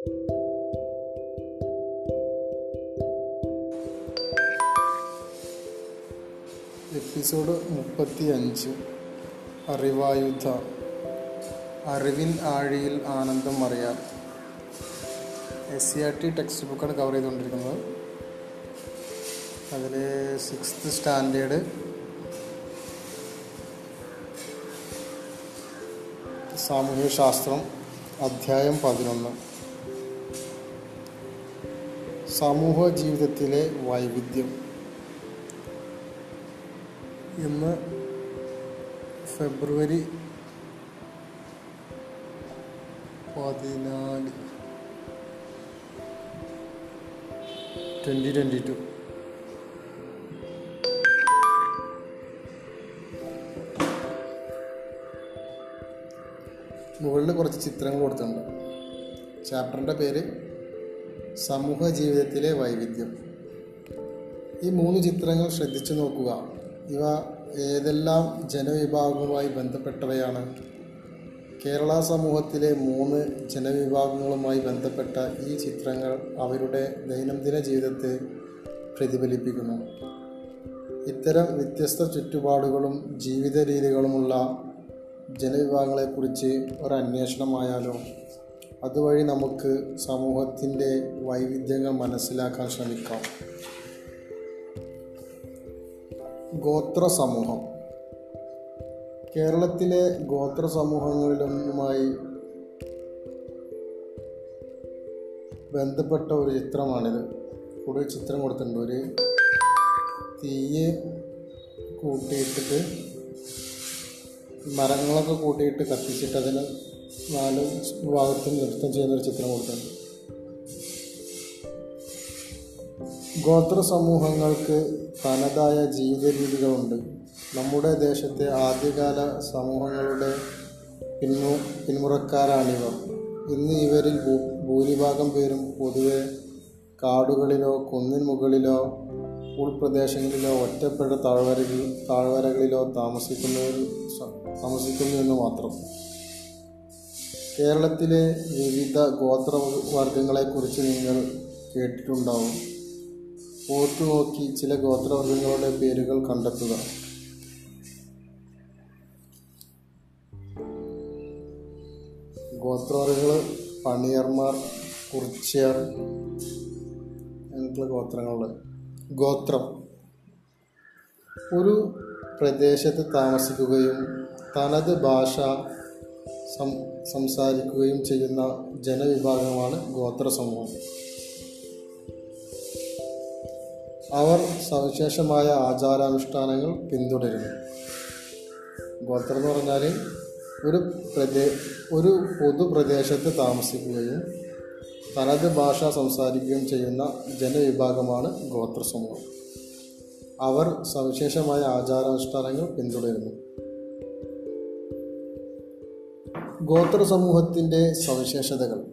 Episode മുപ്പത്തി അഞ്ച് അറിവായുധ. അറിവിൻ ആഴിയിൽ ആനന്ദം അറിയാം S C R T text ബുക്കാണ് കവർ ചെയ്തുകൊണ്ടിരിക്കുന്നത്. അതിൽ സിക്സ്ത് സ്റ്റാൻഡേർഡ് സാമൂഹ്യശാസ്ത്രം അധ്യായം പതിനൊന്ന്. സമൂഹ ജീവിതത്തിലെ വൈവിധ്യം ഇന്ന് ഫെബ്രുവരി പതിനാല്. ട്വന്റി ട്വന്റി ടു മുകളിൽ കുറച്ച് ചിത്രങ്ങൾ കൊടുത്തിട്ടുണ്ട്. ചാപ്റ്ററിന്റെ പേര് സമൂഹ ജീവിതത്തിലെ വൈവിധ്യം. ഈ മൂന്ന് ചിത്രങ്ങൾ ശ്രദ്ധിച്ചു നോക്കുക. ഇവ ഏതെല്ലാം ജനവിഭാഗങ്ങളുമായി ബന്ധപ്പെട്ടവയാണ്? കേരള സമൂഹത്തിലെ മൂന്ന് ജനവിഭാഗങ്ങളുമായി ബന്ധപ്പെട്ട ഈ ചിത്രങ്ങൾ അവരുടെ ദൈനംദിന ജീവിതത്തെ പ്രതിഫലിപ്പിക്കുന്നു. ഇത്തരം വ്യത്യസ്ത ചുറ്റുപാടുകളും ജീവിത രീതികളുമുള്ള ജനവിഭാഗങ്ങളെക്കുറിച്ച് ഒരു അന്വേഷണമായാലോ അതുവഴി നമുക്ക് സമൂഹത്തിന്റെ വൈവിധ്യങ്ങൾ മനസ്സിലാക്കാൻ ശ്രമിക്കാം. ഗോത്ര സമൂഹം. കേരളത്തിലെ ഗോത്ര സമൂഹങ്ങളിലൊന്നുമായി ബന്ധപ്പെട്ട ഒരു ചിത്രമാണിത്. കൂടെ ചിത്രം കൊടുത്തിട്ടുണ്ട്. ഒരു തീയെ കൂട്ടിയിട്ടിട്ട് മരങ്ങളൊക്കെ കൂട്ടിയിട്ട് കത്തിച്ചിട്ട് അതിന് നാല് ഭാഗത്തും നൃത്തം ചെയ്യുന്ന ഒരു ചിത്രം കൊടുത്തിട്ടുണ്ട് ഗോത്ര സമൂഹങ്ങൾക്ക് തനതായ ജീവിത രീതികളുണ്ട് നമ്മുടെ ദേശത്തെ ആദ്യകാല സമൂഹങ്ങളുടെ പിന്മു പിന്മുറക്കാരാണിവർ ഇന്ന് ഇവരിൽ ഭൂ ഭൂരിഭാഗം പേരും പൊതുവെ കാടുകളിലോ കുന്നിൻ മുകളിലോ ഉൾപ്രദേശങ്ങളിലോ ഒറ്റപ്പെട്ട താഴ്വരകളിൽ താഴ്വരകളിലോ താമസിക്കുന്നവർ താമസിക്കുന്നു എന്ന് മാത്രം. കേരളത്തിലെ വിവിധ ഗോത്ര വർഗങ്ങളെക്കുറിച്ച് നിങ്ങൾ കേട്ടിട്ടുണ്ടാവും. ഓർത്തു നോക്കി ചില ഗോത്രവർഗങ്ങളുടെ പേരുകൾ കണ്ടെത്തുക. ഗോത്രവർഗങ്ങൾ പണിയർമാർ കുറിച്യർ അങ്ങനത്തെ ഗോത്രങ്ങളിൽ ഗോത്രം. ഒരു പ്രദേശത്ത് താമസിക്കുകയും തനത് ഭാഷ സം സംസാരിക്കുകയും ചെയ്യുന്ന ജനവിഭാഗമാണ് ഗോത്ര സമൂഹം അവർ സവിശേഷമായ ആചാരാനുഷ്ഠാനങ്ങൾ പിന്തുടരുന്നു. ഗോത്രം എന്ന് പറഞ്ഞാൽ ഒരു പ്രദേ ഒരു പൊതുപ്രദേശത്ത് താമസിക്കുകയും തനത് ഭാഷ സംസാരിക്കുകയും ചെയ്യുന്ന ജനവിഭാഗമാണ് ഗോത്ര സമൂഹം അവർ സവിശേഷമായ ആചാരാനുഷ്ഠാനങ്ങൾ പിന്തുടരുന്നു. ഗോത്ര സമൂഹത്തിന്റെ സവിശേഷതകൾ.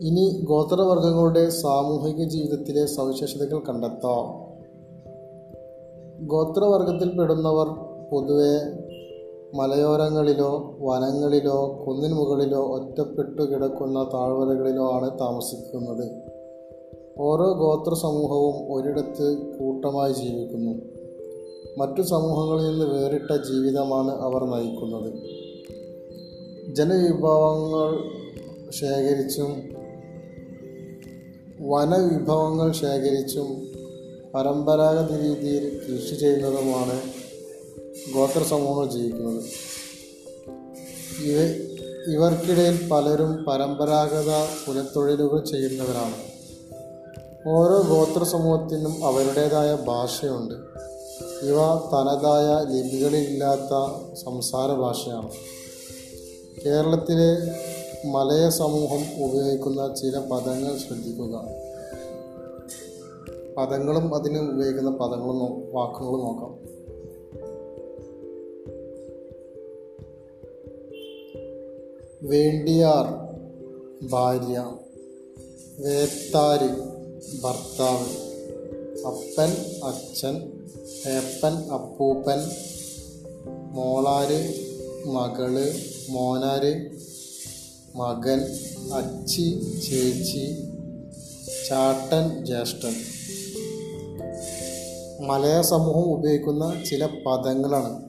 ഇനി ഗോത്രവർഗങ്ങളുടെ സാമൂഹിക ജീവിതത്തിലെ സവിശേഷതകൾ കണ്ടെത്താം. ഗോത്രവർഗത്തിൽപ്പെടുന്നവർ പൊതുവെ മലയോരങ്ങളിലോ വനങ്ങളിലോ കുന്നിന് മുകളിലോ ഒറ്റപ്പെട്ടു കിടക്കുന്ന താഴ്വരകളിലോ ആണ് താമസിക്കുന്നത്. ഓരോ ഗോത്ര സമൂഹവും ഒരിടത്ത് കൂട്ടമായി ജീവിക്കുന്നു. മറ്റു സമൂഹങ്ങളിൽ നിന്ന് വേറിട്ട ജീവിതമാണ് അവർ നയിക്കുന്നത്. ജനവിഭവങ്ങൾ ശേഖരിച്ചും വനവിഭവങ്ങൾ ശേഖരിച്ചും പരമ്പരാഗത രീതിയിൽ കൃഷി ചെയ്യുന്നതുമാണ് ഗോത്ര സമൂഹങ്ങൾ ജീവിക്കുന്നത്. ഇവ ഇവർക്കിടയിൽ പലരും പരമ്പരാഗത കുലത്തൊഴിലുകൾ ചെയ്യുന്നവരാണ്. ഓരോ ഗോത്ര സമൂഹത്തിനും അവരുടേതായ ഭാഷയുണ്ട്. ഇവ തനതായ ലിപികളിലില്ലാത്ത സംസാര ഭാഷയാണ് കേരളത്തിലെ മലയ സമൂഹം ഉപയോഗിക്കുന്ന ചില പദങ്ങൾ ശ്രദ്ധിക്കുക. പദങ്ങളും അതിന് ഉപയോഗിക്കുന്ന പദങ്ങളും വാക്കുകളും നോക്കാം. വേണ്ടിയാർ ഭാര്യ. വേത്താര് ഭർത്താവ്. അപ്പൻ അച്ഛൻ ഏപ്പൻ അപ്പൂപ്പൻ മോളാര് മകൾ മോനാര് മകൻ അച്ചി ചേച്ചി ചാട്ടൻ ജ്യേഷ്ഠൻ. മലയ സമൂഹം ഉപയോഗിക്കുന്ന ചില പദങ്ങളാണ്.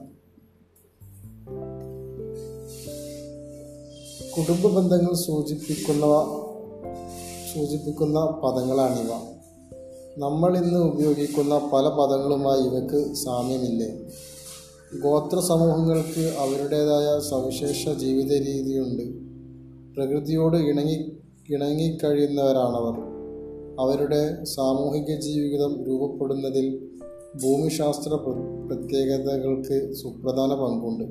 കുടുംബ ബന്ധങ്ങൾ സൂചിപ്പിക്കുന്നവ സൂചിപ്പിക്കുന്ന പദങ്ങളാണിവ. നമ്മൾ ഇന്ന് ഉപയോഗിക്കുന്ന പല പദങ്ങളുമായി ഇവയ്ക്ക് സാമ്യമില്ലേ? ഗോത്ര സമൂഹങ്ങൾക്ക് അവരുടേതായ സവിശേഷ ജീവിത രീതിയുണ്ട് പ്രകൃതിയോട് ഇണങ്ങി ഇണങ്ങിക്കഴിയുന്നവരാണവർ. അവരുടെ സാമൂഹിക ജീവിതം രൂപപ്പെടുന്നതിൽ ഭൂമിശാസ്ത്ര പ്രത്യേകതകൾക്ക് സുപ്രധാന പങ്കുണ്ട്.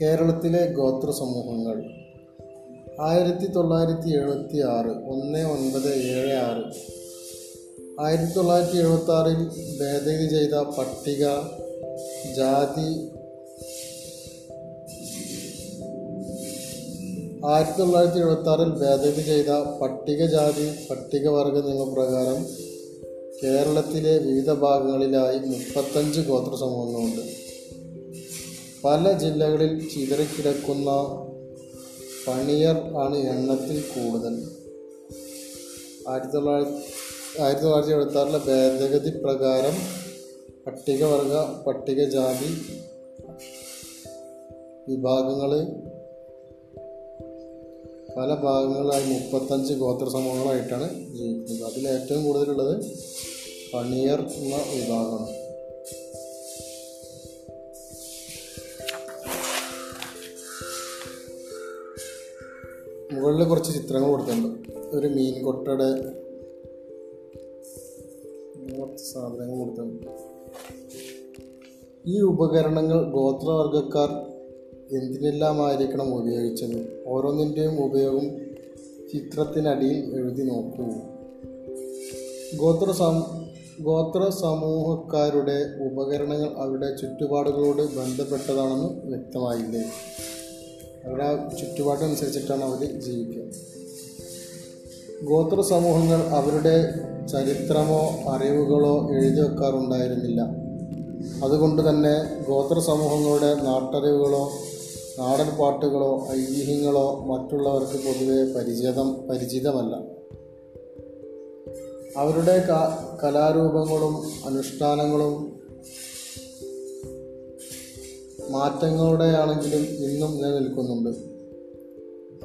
കേരളത്തിലെ ഗോത്ര സമൂഹങ്ങൾ ആയിരത്തി തൊള്ളായിരത്തി എഴുപത്തി ആറ് ഒന്ന് ഒൻപത് ഏഴ് ആറ്. ആയിരത്തി തൊള്ളായിരത്തി എഴുപത്തി ആറിൽ ഭേദഗതി ചെയ്ത പട്ടിക ജാതി ആയിരത്തി തൊള്ളായിരത്തി എഴുപത്തി ആറിൽ ഭേദഗതി ചെയ്ത പട്ടികജാതി പട്ടികവർഗ നിയമപ്രകാരം കേരളത്തിലെ വിവിധ ഭാഗങ്ങളിലായി മുപ്പത്തഞ്ച് ഗോത്ര സമൂഹങ്ങളുണ്ട്. പല ജില്ലകളിൽ ചിതറിക്കിടക്കുന്ന പണിയർ ആണ് എണ്ണത്തിൽ കൂടുതൽ. ആയിരത്തി തൊള്ളായിരത്തി ആയിരത്തി തൊള്ളായിരത്തി എഴുപത്താറിലെ ഭേദഗതി പ്രകാരം പട്ടികവർഗ പട്ടികജാതി വിഭാഗങ്ങൾ പല ഭാഗങ്ങളിലായി മുപ്പത്തഞ്ച് ഗോത്ര സമൂഹങ്ങളായിട്ടാണ് ജീവിക്കുന്നത്. അതിൽ ഏറ്റവും കൂടുതലുള്ളത് പണിയർ എന്ന വിഭാഗമാണ്. മുകളിൽ കുറച്ച് ചിത്രങ്ങൾ കൊടുത്തിട്ടുണ്ട്. ഒരു മീൻകൊട്ടയുടെ കുറച്ച് സാധനങ്ങൾ കൊടുത്തിട്ടുണ്ട്. ഈ ഉപകരണങ്ങൾ ഗോത്രവർഗക്കാർ എന്തിനെല്ലാമായിരിക്കണം ഉപയോഗിച്ചത്? ഓരോന്നിന്റെയും ഉപയോഗം ചിത്രത്തിനടിയിൽ എഴുതി നോക്കൂ. ഗോത്ര ഗോത്ര സമൂഹക്കാരുടെ ഉപകരണങ്ങൾ അവരുടെ ചുറ്റുപാടുകളോട് ബന്ധപ്പെട്ടതാണെന്ന് വ്യക്തമായില്ലേ? അവരുടെ ചുറ്റുപാടനുസരിച്ചിട്ടാണ് അവർ ജീവിക്കുക. ഗോത്ര സമൂഹങ്ങൾ അവരുടെ ചരിത്രമോ അറിവുകളോ എഴുതി വെക്കാറുണ്ടായിരുന്നില്ല. അതുകൊണ്ട് തന്നെ ഗോത്ര സമൂഹങ്ങളുടെ നാട്ടറിവുകളോ നാടൻ പാട്ടുകളോ ഐതിഹ്യങ്ങളോ മറ്റുള്ളവർക്ക് പൊതുവെ പരിചിതം പരിചിതമല്ല. അവരുടെ കലാരൂപങ്ങളും അനുഷ്ഠാനങ്ങളും മാറ്റങ്ങളുടെയാണെങ്കിലും ഇന്നും നിലനിൽക്കുന്നുണ്ട്.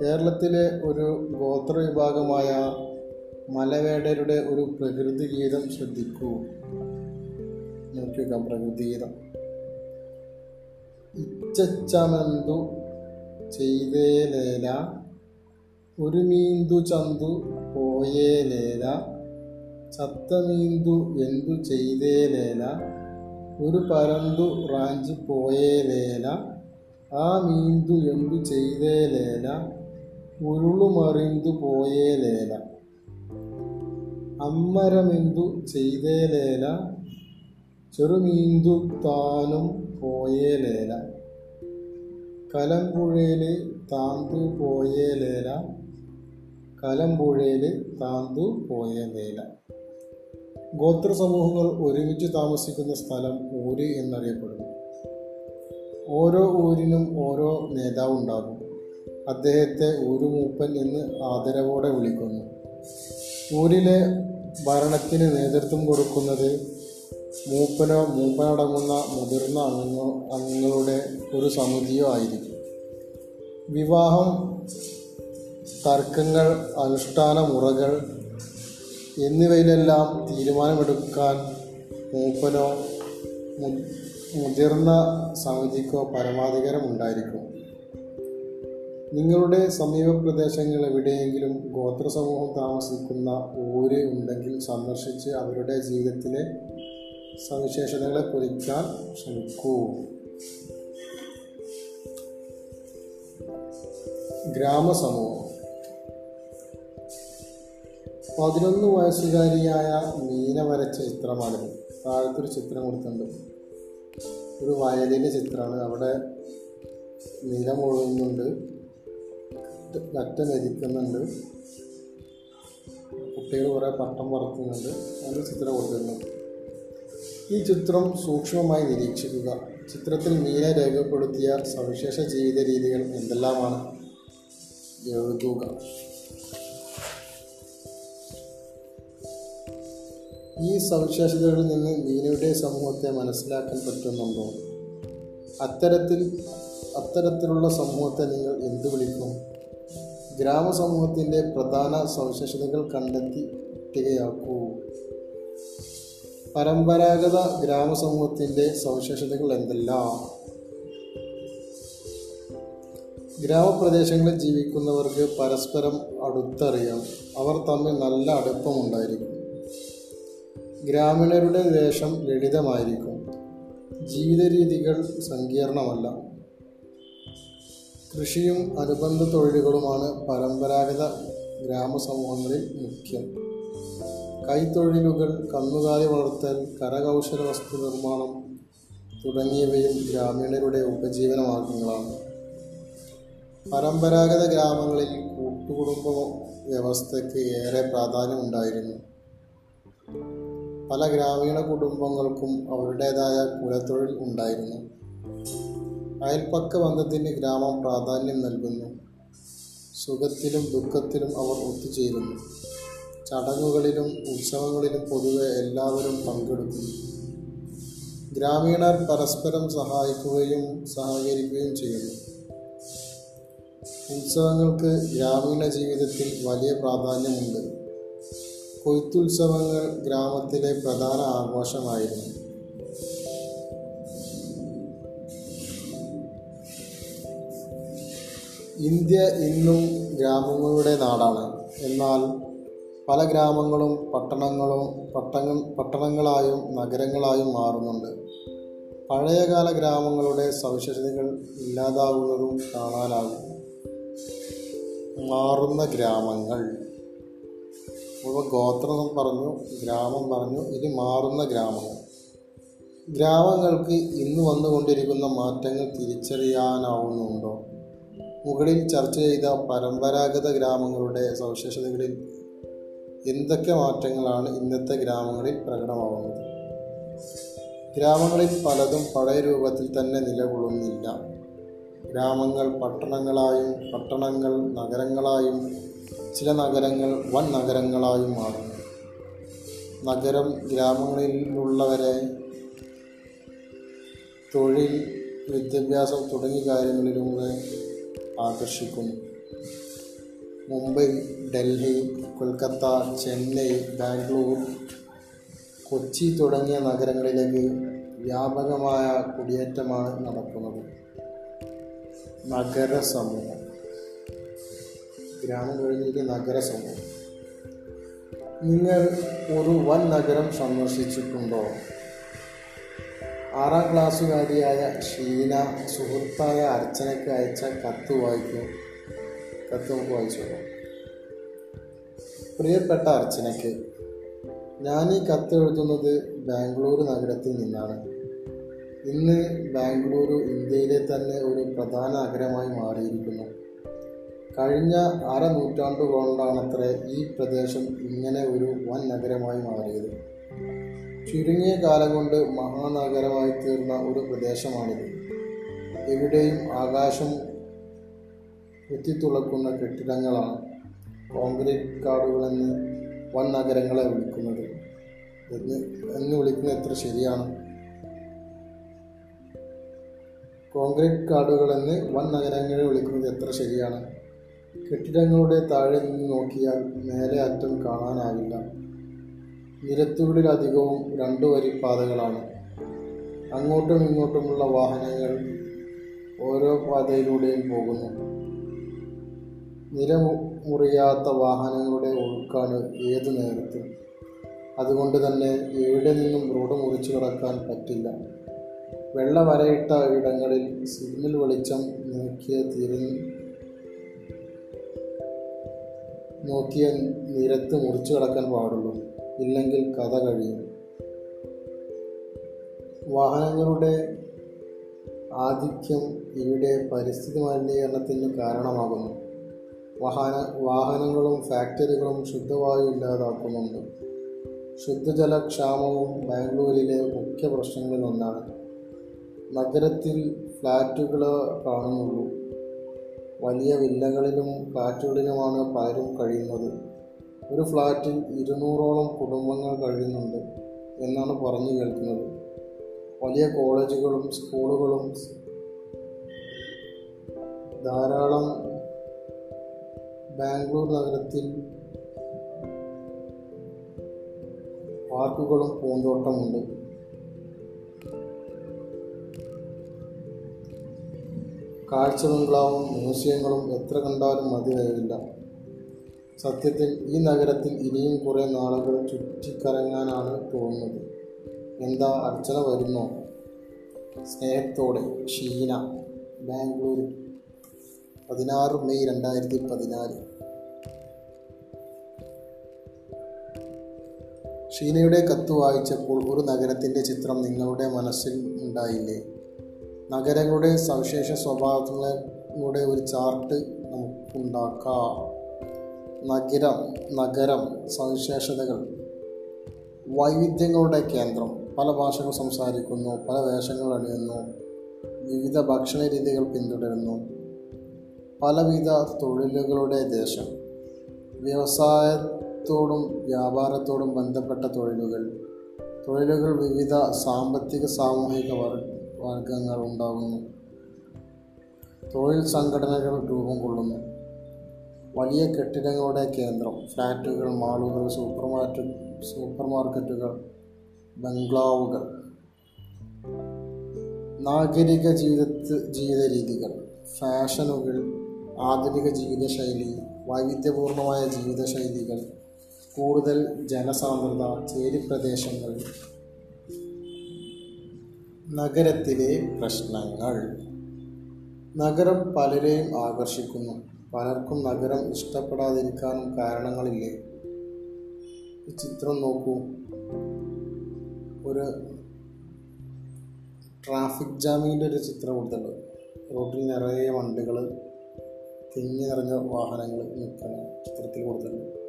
കേരളത്തിലെ ഒരു ഗോത്ര വിഭാഗമായ മലവേടരുടെ ഒരു പ്രകൃതി ഗീതം ശ്രദ്ധിക്കൂ. നോക്കി വെക്കാം പ്രകൃതി ഗീതം ഇച്ചച്ചമെന്തു ചെയ്തേലേല ഒരു മീന്തു ചന്തു പോയേലേല ചത്ത ചത്തമീന്തു എന്തു ചെയ്തേലേല ഒരു പരന്തു റാഞ്ചി പോയേലേല ആ മീന്തു എന്തു ചെയ്തേലേല ഉരുളുമറിന്തു പോയേലേല അമ്മരമെന്തു ചെയ്തേലേല ചെറുമീന്തു താനും പോയേലേല കലമ്പുഴയിൽ താന്തു പോയേലേല കലമ്പുഴയിൽ താന്തു പോയേലേല ഗോത്ര സമൂഹങ്ങൾ ഒരുമിച്ച് താമസിക്കുന്ന സ്ഥലം ഊര് എന്നറിയപ്പെടുന്നു. ഓരോ ഊരിനും ഓരോ നേതാവുണ്ടാകും. അദ്ദേഹത്തെ ഊരുമൂപ്പൻ എന്ന് ആദരവോടെ വിളിക്കുന്നു. ഊരിലെ ഭരണത്തിന് നേതൃത്വം കൊടുക്കുന്നത് മൂപ്പനോ മൂപ്പനടങ്ങുന്ന മുതിർന്ന അംഗ അംഗങ്ങളുടെ ഒരു സമിതിയോ ആയിരിക്കും. വിവാഹം തർക്കങ്ങൾ അനുഷ്ഠാന മുറകൾ എന്നിവയിലെല്ലാം തീരുമാനമെടുക്കാൻ മൂപ്പനോ മുതിർന്ന സമിതിക്കോ പരമാധികാരം ഉണ്ടായിരിക്കും നിങ്ങളുടെ സമീപ പ്രദേശങ്ങൾ എവിടെയെങ്കിലും ഗോത്ര സമൂഹം താമസിക്കുന്ന ഊര് ഉണ്ടെങ്കിൽ സന്ദർശിച്ച് അവരുടെ ജീവിതത്തിലെ സവിശേഷതകളെ കുറിക്കാൻ ശ്രമിക്കൂ. ഗ്രാമസമൂഹം. പതിനൊന്ന് വയസ്സുകാരിയായ മീന വരച്ച ചിത്രമാണിത് താഴത്തൊരു ചിത്രം കൊടുത്തിട്ടുണ്ട്. ഒരു വയലിന്റെ ചിത്രമാണ്. അവിടെ നിലമൊഴുകുന്നുണ്ട് നറ്റ മരിക്കുന്നുണ്ട് കുട്ടികൾ കുറേ പട്ടം പറക്കുന്നുണ്ട് അങ്ങനെ ചിത്രം കൊടുത്തിട്ടുണ്ട്. ഈ ചിത്രം സൂക്ഷ്മമായി നിരീക്ഷിക്കുക. ചിത്രത്തിൽ മീന രേഖപ്പെടുത്തിയ സവിശേഷ ജീവിത രീതികൾ എന്തെല്ലാമാണ്? എഴുതുക ഈ സവിശേഷതകളിൽ നിന്ന് മീനയുടെ സമൂഹത്തെ മനസ്സിലാക്കാൻ പറ്റുന്നുണ്ടോ? അത്തരത്തിൽ അത്തരത്തിലുള്ള സമൂഹത്തെ നിങ്ങൾ എന്തു വിളിക്കും? ഗ്രാമസമൂഹത്തിന്റെ പ്രധാന സവിശേഷതകൾ കണ്ടെത്തി പട്ടികയാക്കൂ പരമ്പരാഗത ഗ്രാമസമൂഹത്തിന്റെ സവിശേഷതകൾ എന്തെല്ലാം? ഗ്രാമപ്രദേശങ്ങളിൽ ജീവിക്കുന്നവർക്ക് പരസ്പരം അടുത്തറിയാം. അവർ തമ്മിൽ നല്ല അടുപ്പമുണ്ടായിരിക്കും. ഗ്രാമീണരുടെ വേഷം ലളിതമായിരിക്കും. ജീവിത രീതികൾ സങ്കീർണമല്ല. കൃഷിയും അനുബന്ധ തൊഴിലുകളുമാണ് പരമ്പരാഗത ഗ്രാമസമൂഹങ്ങളിൽ മുഖ്യം. കൈത്തൊഴിലുകൾ കന്നുകാലി വളർത്തൽ കരകൗശല വസ്തു നിർമ്മാണം തുടങ്ങിയവയും ഗ്രാമീണരുടെ ഉപജീവന മാർഗങ്ങളാണ് പരമ്പരാഗത ഗ്രാമങ്ങളിൽ കൂട്ടുകുടുംബ വ്യവസ്ഥയ്ക്ക് ഏറെ പ്രാധാന്യമുണ്ടായിരുന്നു. പല ഗ്രാമീണ കുടുംബങ്ങൾക്കും അവരുടേതായ കുലത്തൊഴിൽ ഉണ്ടായിരുന്നു. അയൽപ്പക്ക ബന്ധത്തിന് ഗ്രാമം പ്രാധാന്യം നൽകുന്നു. സുഖത്തിലും ദുഃഖത്തിലും അവർ ഒത്തുചേരുന്നു. ചടങ്ങുകളിലും ഉത്സവങ്ങളിലും പൊതുവെ എല്ലാവരും പങ്കെടുക്കുന്നു. ഗ്രാമീണർ പരസ്പരം സഹായിക്കുകയും സഹകരിക്കുകയും ചെയ്യുന്നു. ഉത്സവങ്ങൾക്ക് ഗ്രാമീണ ജീവിതത്തിൽ വലിയ പ്രാധാന്യമുണ്ട്. കൊയ്ത്തുത്സവങ്ങൾ ഗ്രാമത്തിലെ പ്രധാന ആഘോഷമായിരുന്നു. ഇന്ത്യ ഇന്നും ഗ്രാമങ്ങളുടെ നാടാണ്. എന്നാൽ പല ഗ്രാമങ്ങളും പട്ടണങ്ങളും പട്ടണ പട്ടണങ്ങളായും നഗരങ്ങളായും മാറുന്നുണ്ട്. പഴയകാല ഗ്രാമങ്ങളുടെ സവിശേഷതകൾ ഇല്ലാതാവുന്നതും കാണാനാകും. മാറുന്ന ഗ്രാമങ്ങൾ. അപ്പോൾ ഗോത്രം പറഞ്ഞു ഗ്രാമം പറഞ്ഞു ഇനി മാറുന്ന ഗ്രാമങ്ങൾ ഗ്രാമങ്ങൾക്ക് ഇന്ന് വന്നുകൊണ്ടിരിക്കുന്ന മാറ്റങ്ങൾ തിരിച്ചറിയാനാവുന്നുണ്ടോ? മുകളിൽ ചർച്ച ചെയ്ത പരമ്പരാഗത ഗ്രാമങ്ങളുടെ സവിശേഷതകളിൽ എന്തൊക്കെ മാറ്റങ്ങളാണ് ഇന്നത്തെ ഗ്രാമങ്ങളിൽ പ്രകടമാകുന്നത് ഗ്രാമങ്ങളിൽ പലതും പഴയ രൂപത്തിൽ തന്നെ നിലകൊള്ളുന്നില്ല. ഗ്രാമങ്ങൾ പട്ടണങ്ങളായും പട്ടണങ്ങൾ നഗരങ്ങളായും ചില നഗരങ്ങൾ വൻ നഗരങ്ങളായും മാറുന്നു. നഗരം ഗ്രാമങ്ങളിലുള്ളവരെ തൊഴിൽ വിദ്യാഭ്യാസം തുടങ്ങിയ കാര്യങ്ങളിലൂടെ ആകർഷിക്കുന്നു. മുംബൈ ഡൽഹി കൊൽക്കത്ത ചെന്നൈ ബാംഗ്ലൂർ കൊച്ചി തുടങ്ങിയ നഗരങ്ങളിലേക്ക് വ്യാപകമായ കുടിയേറ്റമാണ് നടക്കുന്നത്. നഗര സമൂഹം ഗ്രാമം കഴിഞ്ഞിട്ട് നഗര സമൂഹം നിങ്ങൾ ഒരു വൻ നഗരം സന്ദർശിച്ചിട്ടുണ്ടോ? ആറാം ക്ലാസ്സുകാരിയായ ഷീന സുഹൃത്തായ അർച്ചനയ്ക്ക് അയച്ച കത്ത് വായിക്കും. കത്ത് നമുക്ക് വായിച്ചോളൂ പ്രിയപ്പെട്ട അർച്ചനയ്ക്ക് ഞാൻ ഈ കത്ത് എഴുതുന്നത് ബാംഗ്ലൂർ നഗരത്തിൽ നിന്നാണ്. ഇന്ന് ബാംഗ്ലൂരു ഇന്ത്യയിലെ തന്നെ ഒരു പ്രധാന നഗരമായി മാറിയിരിക്കുന്നു. കഴിഞ്ഞ അര നൂറ്റാണ്ട് കൊണ്ടാണത്രേ ഈ പ്രദേശം ഇങ്ങനെ ഒരു വൻ നഗരമായി മാറിയത്. ചുരുങ്ങിയ കാലം കൊണ്ട് മഹാനഗരമായി തീർന്ന ഒരു പ്രദേശമാണിത്. എവിടെയും ആകാശം കുത്തിത്തുളക്കുന്ന കെട്ടിടങ്ങളാണ് കോൺക്രീറ്റ് കാടുകളെന്ന് വൻ നഗരങ്ങളെ വിളിക്കുന്നത്. എന്ന് എന്ന് വിളിക്കുന്നത് എത്ര ശരിയാണ്. കോൺക്രീറ്റ് കാടുകളെന്ന് വൻ നഗരങ്ങളെ വിളിക്കുന്നത് എത്ര ശരിയാണ്? കെട്ടിടങ്ങളുടെ താഴെ നിന്ന് നോക്കിയാൽ മേലെ അറ്റം കാണാനാവില്ല നിരത്തുകളിലധികവും രണ്ടു വരി പാതകളാണ് അങ്ങോട്ടും ഇങ്ങോട്ടുമുള്ള വാഹനങ്ങൾ ഓരോ പാതയിലൂടെയും പോകുന്നു. നിരമുറിയാത്ത വാഹനങ്ങളുടെ ഒഴുക്കാണ് ഏതു നേരത്തും. അതുകൊണ്ട് തന്നെ എവിടെ നിന്നും റോഡ് മുറിച്ചു കടക്കാൻ പറ്റില്ല. വെള്ളവരയിട്ട ഇടങ്ങളിൽ സിഗ്നൽ വെളിച്ചം നോക്കിയ തിരി നോക്കിയ നിരത്ത് മുറിച്ചു കടക്കാൻ പാടുള്ളൂ. ഇല്ലെങ്കിൽ കഥ കഴിയും. വാഹനങ്ങളുടെ ആധിക്യം ഇവിടെ പരിസ്ഥിതി മലിനീകരണത്തിന് കാരണമാകുന്നു. വാഹന വാഹനങ്ങളും ഫാക്ടറികളും ശുദ്ധവായു ഇല്ലാതാക്കുന്നുണ്ട്. ശുദ്ധജലക്ഷാമവും ബാംഗ്ലൂരിലെ മുഖ്യ പ്രശ്നങ്ങളിൽ ഒന്നാണ്. നഗരത്തിൽ ഫ്ലാറ്റുകൾ കാണുന്നുള്ളൂ. വലിയ വില്ലകളിലും ഫ്ലാറ്റുകളിലുമാണ് പലരും കഴിയുന്നത്. ഒരു ഫ്ലാറ്റിൽ ഇരുന്നൂറോളം കുടുംബങ്ങൾ കഴിയുന്നുണ്ട് എന്നാണ് പറഞ്ഞു കേൾക്കുന്നത്. വലിയ കോളേജുകളും സ്കൂളുകളും ധാരാളം ബാംഗ്ലൂർ നഗരത്തിൽ പാർക്കുകളും പൂന്തോട്ടമുണ്ട്. കാഴ്ച ബംഗ്ലാവും മ്യൂസിയങ്ങളും എത്ര കണ്ടാലും മതി വരില്ല സത്യത്തിൽ ഈ നഗരത്തിൽ ഇനിയും കുറേ നാളുകൾ ചുറ്റിക്കറങ്ങാനാണ് തോന്നുന്നത്. എന്താ അർച്ചന വരുന്നോ? സ്നേഹത്തോടെ ഷീന ബാംഗ്ലൂർ പതിനാറ് മെയ് രണ്ടായിരത്തി പതിനാല് ഷീനയുടെ കത്ത് വായിച്ചപ്പോൾ ഒരു നഗരത്തിന്റെ ചിത്രം നിങ്ങളുടെ മനസ്സിൽ ഉണ്ടായില്ലേ? നഗരങ്ങളുടെ സവിശേഷ സ്വഭാവങ്ങളുടെ ഒരു ചാർട്ട് നമുക്കുണ്ടാക്കാം. നഗരം നഗരം സവിശേഷതകൾ. വൈവിധ്യങ്ങളുടെ കേന്ദ്രം. പല ഭാഷകൾ സംസാരിക്കുന്നു പല വേഷങ്ങൾ അണിയുന്നു വിവിധ ഭക്ഷണ രീതികൾ പിന്തുടരുന്നു. പലവിധ തൊഴിലുകളുടെ ദേശം. വ്യവസായത്തോടും വ്യാപാരത്തോടും ബന്ധപ്പെട്ട തൊഴിലുകൾ. തൊഴിലുകൾ വിവിധ സാമ്പത്തിക സാമൂഹിക വർഗങ്ങൾ ഉണ്ടാകുന്നു തൊഴിൽ സംഘടനകൾ രൂപം കൊള്ളുന്നു. വലിയ കെട്ടിടങ്ങളുടെ കേന്ദ്രം ഫ്ലാറ്റുകൾ മാളുകൾ സൂപ്പർ മാർക്കറ്റ് സൂപ്പർ മാർക്കറ്റുകൾ ബംഗ്ലാവുകൾ നാഗരിക ജീവിത ജീവിത രീതികൾ ഫാഷനുകൾ ആധുനിക ജീവിതശൈലി വൈവിധ്യപൂർണമായ ജീവിതശൈലികൾ കൂടുതൽ ജനസാന്ദ്രത ചേരിപ്രദേശങ്ങൾ നഗരത്തിലെ പ്രശ്നങ്ങൾ. നഗരം പലരെയും ആകർഷിക്കുന്നു. പലർക്കും നഗരം ഇഷ്ടപ്പെടാതിരിക്കാനും കാരണങ്ങളില്ലേ? ഈ ചിത്രം നോക്കൂ. ഒരു ട്രാഫിക് ജാമിന്റെ ഒരു ചിത്രം കൊടുത്തിട്ടുണ്ട്. റോഡിൽ നിറയെ വണ്ടികൾ തിങ്ങി നിറഞ്ഞ വാഹനങ്ങൾ നിൽക്കുന്ന ചിത്രത്തിൽ കൊടുത്തിട്ടുണ്ട്.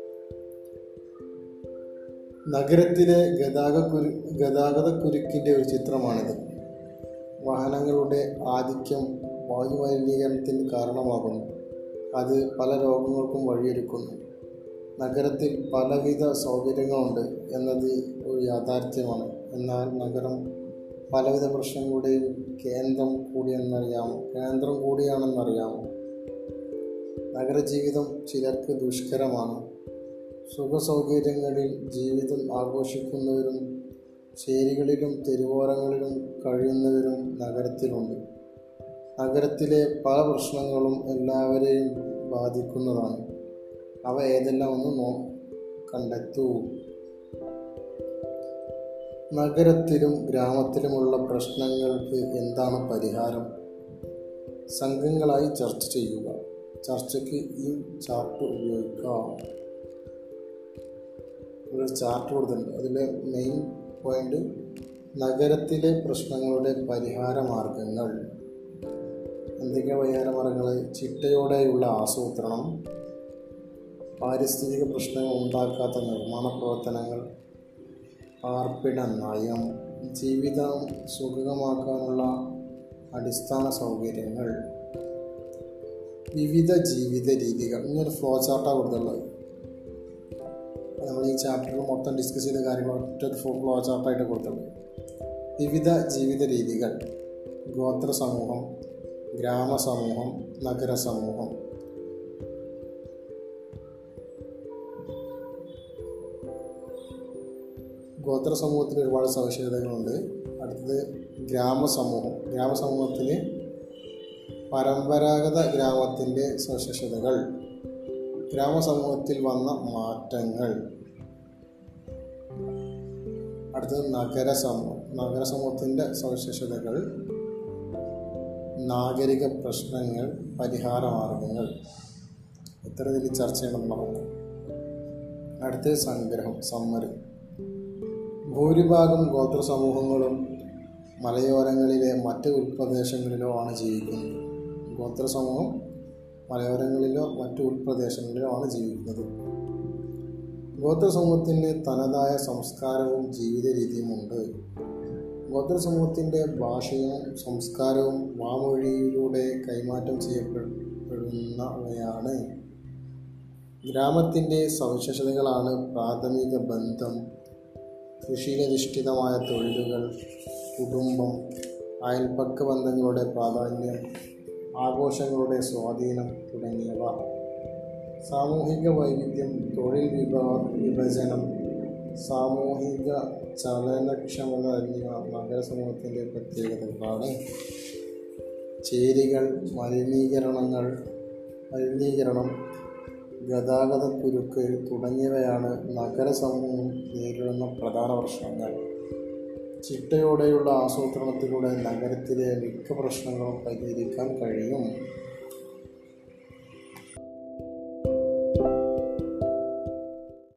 നഗരത്തിലെ ഗതാഗത കുരു ഗതാഗത കുരുക്കിന്റെ ഒരു ചിത്രമാണിത്. വാഹനങ്ങളുടെ ആധിക്യം വായുമലിനീകരണത്തിന് കാരണമാകുന്നു. അത് പല രോഗങ്ങൾക്കും വഴിയൊരുക്കുന്നു. നഗരത്തിൽ പലവിധ സൗകര്യങ്ങളുണ്ട് എന്നത് ഒരു യാഥാർത്ഥ്യമാണ്. എന്നാൽ നഗരം പലവിധ പ്രശ്നങ്ങളുടെയും കേന്ദ്രം കൂടിയെന്നറിയാമോ കേന്ദ്രം കൂടിയാണെന്നറിയാമോ? നഗരജീവിതം ചിലർക്ക് ദുഷ്കരമാണ്. സുഖസൗകര്യങ്ങളിൽ ജീവിതം ആഘോഷിക്കുന്നവരും ചേരികളിലും തെരുവോരങ്ങളിലും കഴിയുന്നവരും നഗരത്തിലുണ്ട്. നഗരത്തിലെ പല പ്രശ്നങ്ങളും എല്ലാവരെയും ബാധിക്കുന്നതാണ്. അവ ഏതെല്ലാം ഒന്ന് നോ കണ്ടെത്തൂ. നഗരത്തിലും ഗ്രാമത്തിലുമുള്ള പ്രശ്നങ്ങൾക്ക് എന്താണ് പരിഹാരം? സംഘങ്ങളായി ചർച്ച ചെയ്യുക. ചർച്ചയ്ക്ക് ഈ ചാർട്ട് ഉപയോഗിക്കാം. ഒരു ചാർട്ട് കൊടുത്തിട്ടുണ്ട്. അതിൽ മെയിൻ പോയിന്റ് നഗരത്തിലെ പ്രശ്നങ്ങളുടെ പരിഹാര മാർഗങ്ങൾ. എന്തൊക്കെ പരിഹാര മാർഗങ്ങൾ? ചിട്ടയോടെയുള്ള ആസൂത്രണം പാരിസ്ഥിതിക പ്രശ്നങ്ങൾ ഉണ്ടാക്കാത്ത നിർമ്മാണ പ്രവർത്തനങ്ങൾ പാർപ്പിട നയം ജീവിതം സുഗമമാക്കാനുള്ള അടിസ്ഥാന സൗകര്യങ്ങൾ വിവിധ ജീവിത രീതികൾ. ഇങ്ങനെ ഫ്ലോ ചാർട്ടാണ് കൊടുത്തുള്ളത് നമ്മൾ ഈ ചാപ്റ്ററിൽ മൊത്തം ഡിസ്കസ് ചെയ്ത കാര്യങ്ങൾ ഒറ്റ ഫ്ലോ ചാർട്ടായിട്ട് കൊടുത്തിട്ടുണ്ട്. വിവിധ ജീവിത രീതികൾ ഗോത്ര സമൂഹം ഗ്രാമ സമൂഹം നഗര സമൂഹം. ഗോത്ര സമൂഹത്തിന് ഒരുപാട് സവിശേഷതകളുണ്ട്. അടുത്തത് ഗ്രാമസമൂഹം ഗ്രാമസമൂഹത്തിന് പരമ്പരാഗത ഗ്രാമത്തിന്റെ സവിശേഷതകൾ. ഗ്രാമസമൂഹത്തിൽ വന്ന മാറ്റങ്ങൾ. അടുത്തത് നഗരസമൂഹം നഗരസമൂഹത്തിന്റെ സവിശേഷതകൾ നാഗരിക പ്രശ്നങ്ങൾ പരിഹാര മാർഗങ്ങൾ. ഇത്തരത്തിൽ ചർച്ച നമുക്ക്. അടുത്തത് സംഗ്രഹം സമ്മറി. ഭൂരിഭാഗം ഗോത്ര സമൂഹങ്ങളും മലയോരങ്ങളിലെ മറ്റ് ഉൾപ്രദേശങ്ങളിലോ ആണ് ജീവിക്കുന്നത്. ഗോത്ര സമൂഹം മലയോരങ്ങളിലോ മറ്റു ഉൾപ്രദേശങ്ങളിലോ ആണ് ജീവിക്കുന്നത്. ഗോത്ര സമൂഹത്തിന് തനതായ സംസ്കാരവും ജീവിത രീതിയുമുണ്ട് ഗോത്രസമൂഹത്തിന്റെ ഭാഷയും സംസ്കാരവും വാമൊഴിയിലൂടെ കൈമാറ്റം ചെയ്യപ്പെടുന്നവയാണ്. ഗ്രാമത്തിന്റെ സവിശേഷതകളാണ് പ്രാഥമിക ബന്ധം കൃഷിയിലധിഷ്ഠിതമായ തൊഴിലുകൾ കുടുംബം അയൽപക്ക ബന്ധങ്ങളുടെ പ്രാധാന്യം ആഘോഷങ്ങളുടെ സ്വാധീനം തുടങ്ങിയവ. സാമൂഹിക വൈവിധ്യം തൊഴിൽ വിഭാ വിഭജനം സാമൂഹിക ചലനക്ഷമത എന്നിവ നഗരസമൂഹത്തിന്റെ പ്രത്യേകതകളാണ്. ചേരികൾ മലിനീകരണങ്ങൾ മലിനീകരണം ഗതാഗത കുരുക്ക് തുടങ്ങിയവയാണ് നഗരസമൂഹം നേരിടുന്ന പ്രധാന പ്രശ്നങ്ങൾ. ചിട്ടയോടെയുള്ള ആസൂത്രണത്തിലൂടെ നഗരത്തിലെ മിക്ക പ്രശ്നങ്ങളും പരിഹരിക്കാൻ കഴിയും.